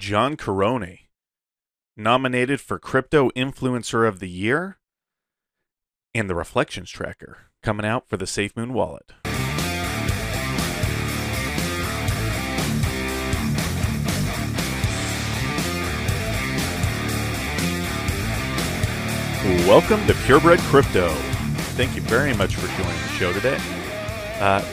John Karony, nominated for Crypto Influencer of the Year, and the Reflections Tracker coming out for the SafeMoon wallet. Welcome to Purebred Crypto. Thank you very much for joining the show today. Uh,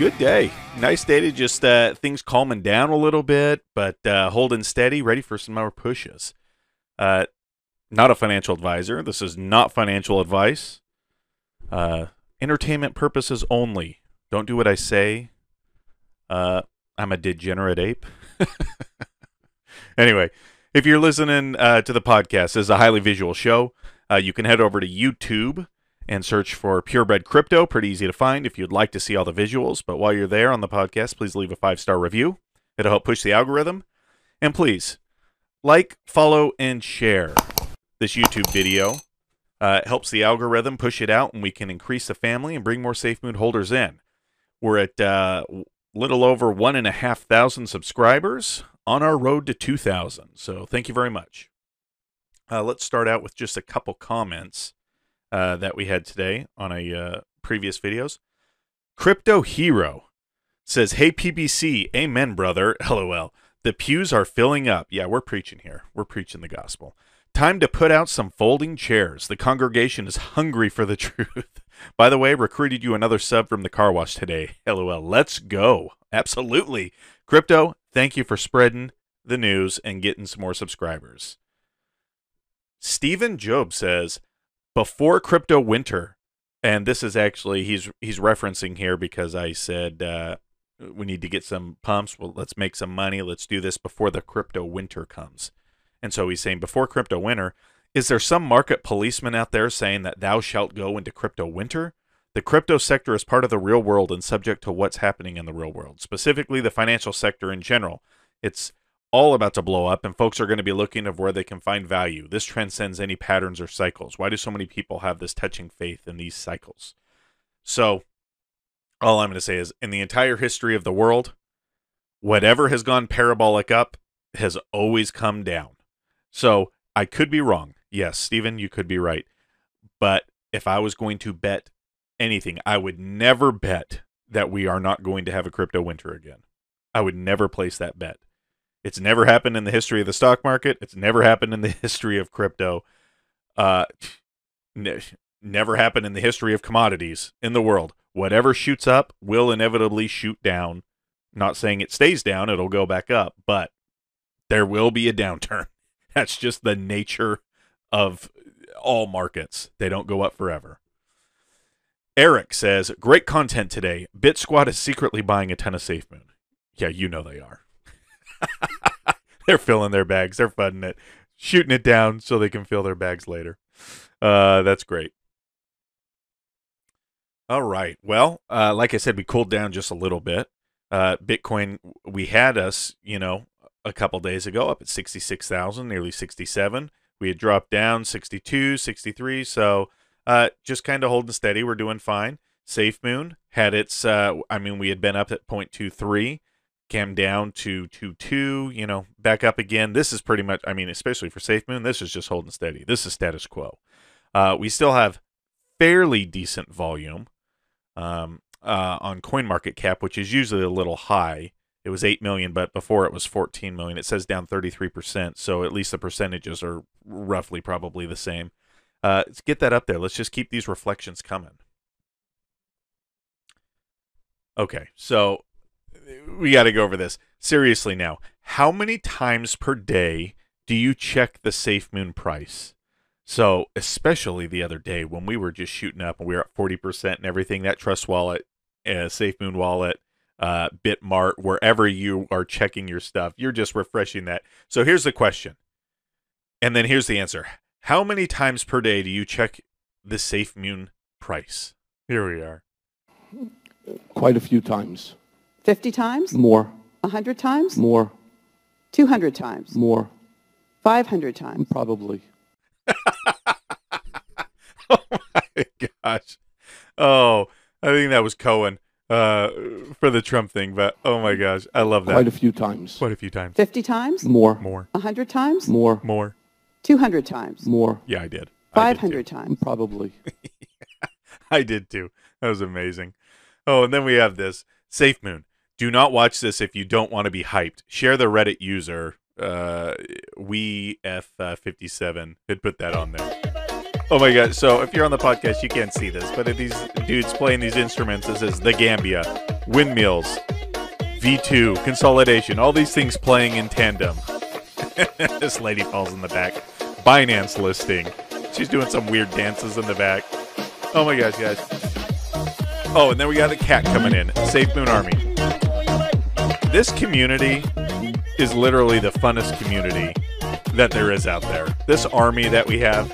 good day. Nice day to just uh, things calming down a little bit, but uh, holding steady, ready for some more pushes. Uh, not a financial advisor. This is not financial advice. Uh, entertainment purposes only. Don't do what I say. Uh, I'm a degenerate ape. anyway, if you're listening uh, to the podcast, this is a highly visual show. You can head over to YouTube and search for Purebred Crypto. Pretty easy to find if you'd like to see all the visuals. But while you're there on the podcast, please leave a five star review. It'll help push the algorithm. And please like, follow, and share this YouTube video. Uh, it helps the algorithm push it out, and we can increase the family and bring more SafeMoon holders in. We're at uh, little over one and a half thousand subscribers on our road to 2,000. So thank you very much. Uh, let's start out with just a couple comments uh, that we had today on a uh, previous videos. Crypto Hero says, "Hey PBC, amen, brother. LOL. The pews are filling up. Yeah, we're preaching here. We're preaching the gospel. Time to put out some folding chairs. The congregation is hungry for the truth. By the way, recruited you another sub from the car wash today. LOL. Let's go. Absolutely. Crypto, thank you for spreading the news and getting some more subscribers. Stephen Job says, before crypto winter, and this is actually he's he's referencing here because I said uh, we need to get some pumps. Well, let's make some money. Let's do this before the crypto winter comes. And so he's saying before crypto winter, is there some market policeman out there saying that thou shalt go into crypto winter? The crypto sector is part of the real world and subject to what's happening in the real world, specifically the financial sector in general. It's all about to blow up, and folks are going to be looking of where they can find value. This transcends any patterns or cycles. Why do so many people have this touching faith in these cycles? So, all I'm going to say is, in the entire history of the world, whatever has gone parabolic up has always come down. So, I could be wrong. Yes, Stephen, you could be right. But if I was going to bet anything, I would never bet that we are not going to have a crypto winter again. I would never place that bet. It's never happened in the history of the stock market. It's never happened in the history of crypto. Uh, ne- never happened in the history of commodities in the world. Whatever shoots up will inevitably shoot down. Not saying it stays down, it'll go back up, but there will be a downturn. That's just the nature of all markets. They don't go up forever. Eric says, Great content today. Bit Squad is secretly buying a ton of SafeMoon. Yeah, you know they are. They're filling their bags. They're fudding it, shooting it down so they can fill their bags later. Uh, that's great. All right. Well, uh, like I said, we cooled down just a little bit. Uh, Bitcoin, we had us, you know, a couple days ago up at 66,000, nearly 67. We had dropped down 62, 63. So uh, just kind of holding steady. We're doing fine. SafeMoon had its, uh, I mean, we had been up at 0.23 came down to 2 2, you know, back up again. This is pretty much, I mean, especially for SafeMoon, this is just holding steady. This is status quo. Uh, we still have fairly decent volume um, uh, on CoinMarketCap, which is usually a little high. It was 8 million, but before it was 14 million. It says down 33%, so at least the percentages are roughly probably the same. Uh, let's get that up there. Let's just keep these reflections coming. Okay, so we got to go over this seriously now. How many times per day do you check the SafeMoon price? So, especially the other day when we were just shooting up and we were at 40% and everything, that Trust Wallet, uh, SafeMoon Wallet, uh, Bitmart, wherever you are checking your stuff, you're just refreshing that. So, here's the question. And then here's the answer How many times per day do you check the SafeMoon price? Here we are. Quite a few times. 50 times? More. 100 times? More. 200 times? More. 500 times? Probably. oh my gosh. Oh, I think that was Cohen. uh, for the Trump thing, but oh my gosh, I love that. Quite a few times. Quite a few times. 50 times? More. More, 100 times? More. more. 200 times? More. Yeah, I did. I did 500 times? Probably. I did too. That was amazing. Oh, and then we have this Safe Moon. Do not watch this if you don't want to be hyped. Share the Reddit user uh, we f uh, 57 had put that on there. Oh my god! So if you're on the podcast, you can't see this, but if these dudes playing these instruments, this is the Gambia, windmills, V2, consolidation, all these things playing in tandem. this lady falls in the back. Binance listing. She's doing some weird dances in the back. Oh my gosh, guys. Oh, and then we got the cat coming in. Safe Moon Army. This community is literally the funnest community that there is out there. This army that we have.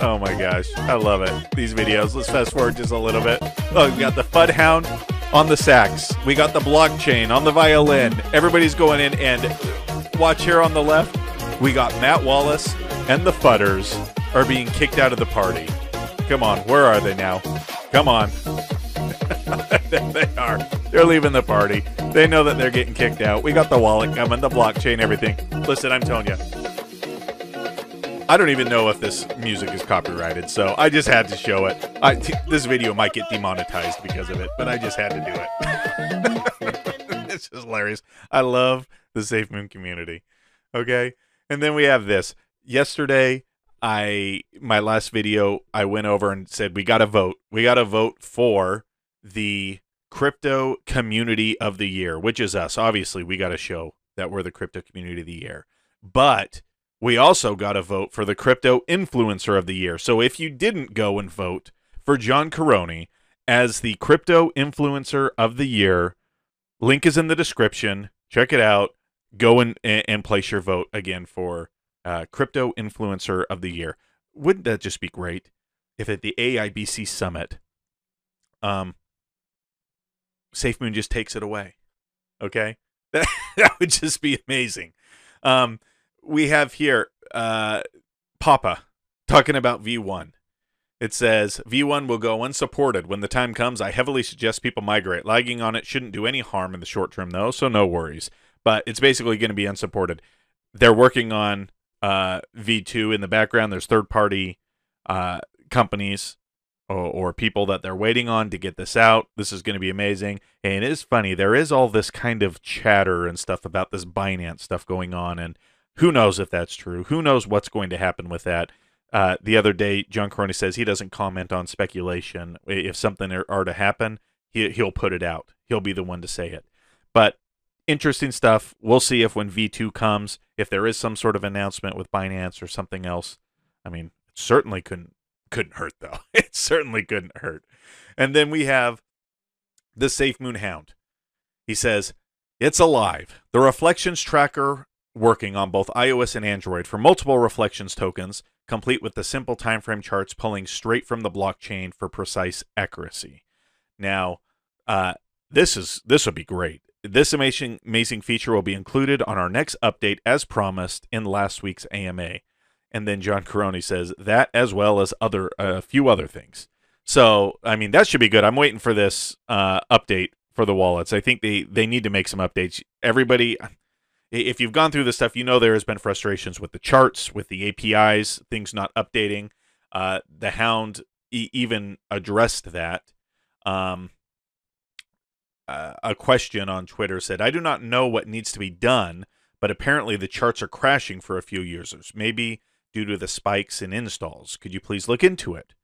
Oh my gosh, I love it. These videos. Let's fast forward just a little bit. Oh, we got the Fud Hound on the sax. We got the blockchain on the violin. Everybody's going in and watch here on the left. We got Matt Wallace and the Fudders are being kicked out of the party. Come on, where are they now? Come on. there they are. They're leaving the party. They know that they're getting kicked out. We got the wallet coming, the blockchain, everything. Listen, I'm telling you. I don't even know if this music is copyrighted, so I just had to show it. I, t- this video might get demonetized because of it, but I just had to do it. it's just hilarious. I love the Safe Moon community. Okay? And then we have this. Yesterday, I my last video, I went over and said we got to vote. We got to vote for the crypto community of the year, which is us. Obviously, we got to show that we're the crypto community of the year. But we also got to vote for the crypto influencer of the year. So if you didn't go and vote for John Karony as the crypto influencer of the year, link is in the description. Check it out. Go and, and place your vote again for uh, crypto influencer of the year. Wouldn't that just be great if at the AIBC summit, um, SafeMoon just takes it away? Okay, that, that would just be amazing. Um, we have here uh, Papa talking about V1. It says V1 will go unsupported when the time comes. I heavily suggest people migrate. Lagging on it shouldn't do any harm in the short term, though, so no worries. But it's basically going to be unsupported. They're working on uh, V2 in the background. There's third party uh, companies or, or, people that they're waiting on to get this out. This is going to be amazing. And it is funny. There is all this kind of chatter and stuff about this Binance stuff going on. And who knows if that's true? Who knows what's going to happen with that? Uh, the other day, John Karony says he doesn't comment on speculation. If something are, to happen, he, he'll put it out. He'll be the one to say it. But interesting stuff. We'll see if when V2 comes, if there is some sort of announcement with Binance or something else. I mean, certainly couldn't couldn't hurt though. It certainly couldn't hurt. And then we have the Safe Moon Hound. He says, "It's alive. The reflections tracker working on both iOS and Android for multiple reflections tokens, complete with the simple timeframe charts pulling straight from the blockchain for precise accuracy." Now, uh, this is this would be great. This amazing amazing feature will be included on our next update as promised in last week's AMA. And then John Karony says that as well as other a uh, few other things. So I mean that should be good. I'm waiting for this uh, update for the wallets. I think they they need to make some updates. Everybody, if you've gone through this stuff, you know there has been frustrations with the charts, with the APIs, things not updating. Uh, the Hound e- even addressed that. Um, uh, a question on Twitter said, I do not know what needs to be done, but apparently the charts are crashing for a few users, maybe due to the spikes in installs. Could you please look into it?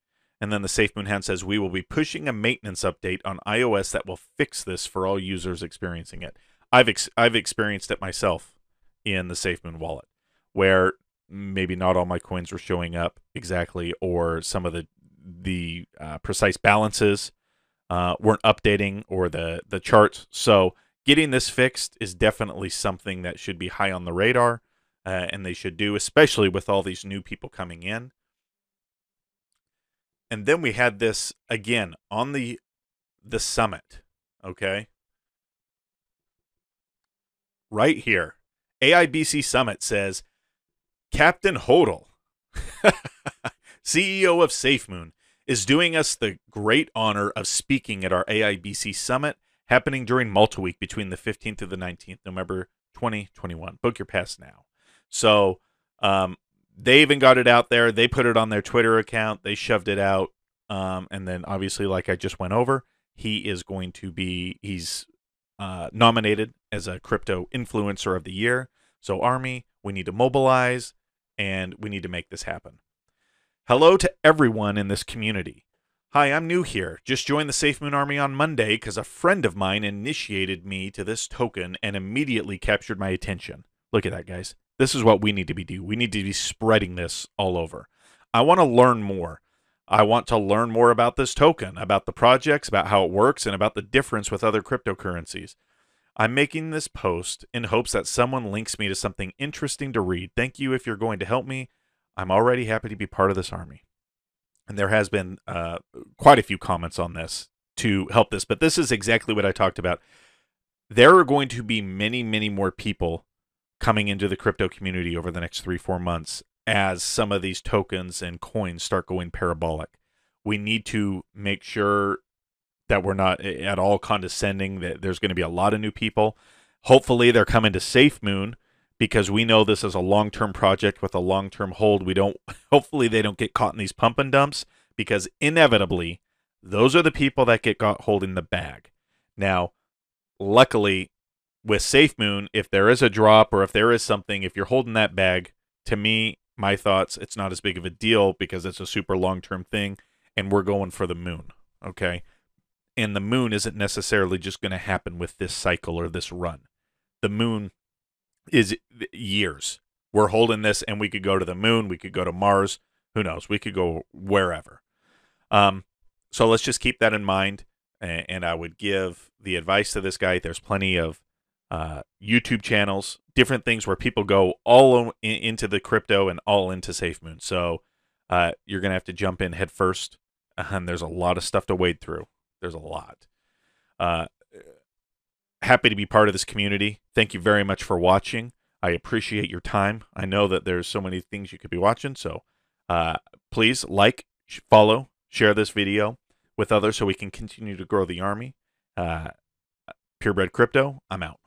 And then the Safe Moon Hound says, We will be pushing a maintenance update on iOS that will fix this for all users experiencing it. I've, ex- I've experienced it myself in the Safe Moon wallet, where maybe not all my coins were showing up exactly, or some of the the uh, precise balances uh, weren't updating or the the charts. So getting this fixed is definitely something that should be high on the radar, uh, and they should do, especially with all these new people coming in. And then we had this again on the the summit. Okay, right here, AIBC Summit says Captain Hodl, CEO of SafeMoon, is doing us the great honor of speaking at our AIBC Summit happening during Malta Week between the 15th to the 19th, November 2021. Book your pass now. So um, they even got it out there. They put it on their Twitter account. They shoved it out. Um, and then obviously, like I just went over, he is going to be he's uh, nominated as a crypto influencer of the year. So Army, we need to mobilize and we need to make this happen. Hello to everyone in this community. Hi, I'm new here. Just joined the Safe Moon Army on Monday because a friend of mine initiated me to this token and immediately captured my attention. Look at that, guys. This is what we need to be doing. We need to be spreading this all over. I want to learn more. I want to learn more about this token, about the projects, about how it works, and about the difference with other cryptocurrencies. I'm making this post in hopes that someone links me to something interesting to read. Thank you if you're going to help me. I'm already happy to be part of this army. And there has been uh, quite a few comments on this to help this, but this is exactly what I talked about. There are going to be many, many more people coming into the crypto community over the next three, four months as some of these tokens and coins start going parabolic. We need to make sure that we're not eh, at all condescending, that there's going to be a lot of new people. Hopefully, they're coming to Safe Moon because we know this is a long term project with a long term hold. We don't, hopefully, they don't get caught in these pump and dumps because inevitably, those are the people that get caught holding the bag. Now, luckily, with Safe Moon, if there is a drop or if there is something, if you're holding that bag, to me, my thoughts, it's not as big of a deal because it's a super long term thing and we're going for the moon. Okay. And the moon isn't necessarily just going to happen with this cycle or this run. The moon is years. We're holding this and we could go to the moon. We could go to Mars. Who knows? We could go wherever. Um, so let's just keep that in mind. And I would give the advice to this guy. There's plenty of uh, YouTube channels, different things where people go all in, into the crypto and all into SafeMoon. So uh, you're going to have to jump in head first. And there's a lot of stuff to wade through. There's a lot. Uh, happy to be part of this community. Thank you very much for watching. I appreciate your time. I know that there's so many things you could be watching. So uh, please like, follow, share this video with others so we can continue to grow the army. Uh, Purebred Crypto, I'm out.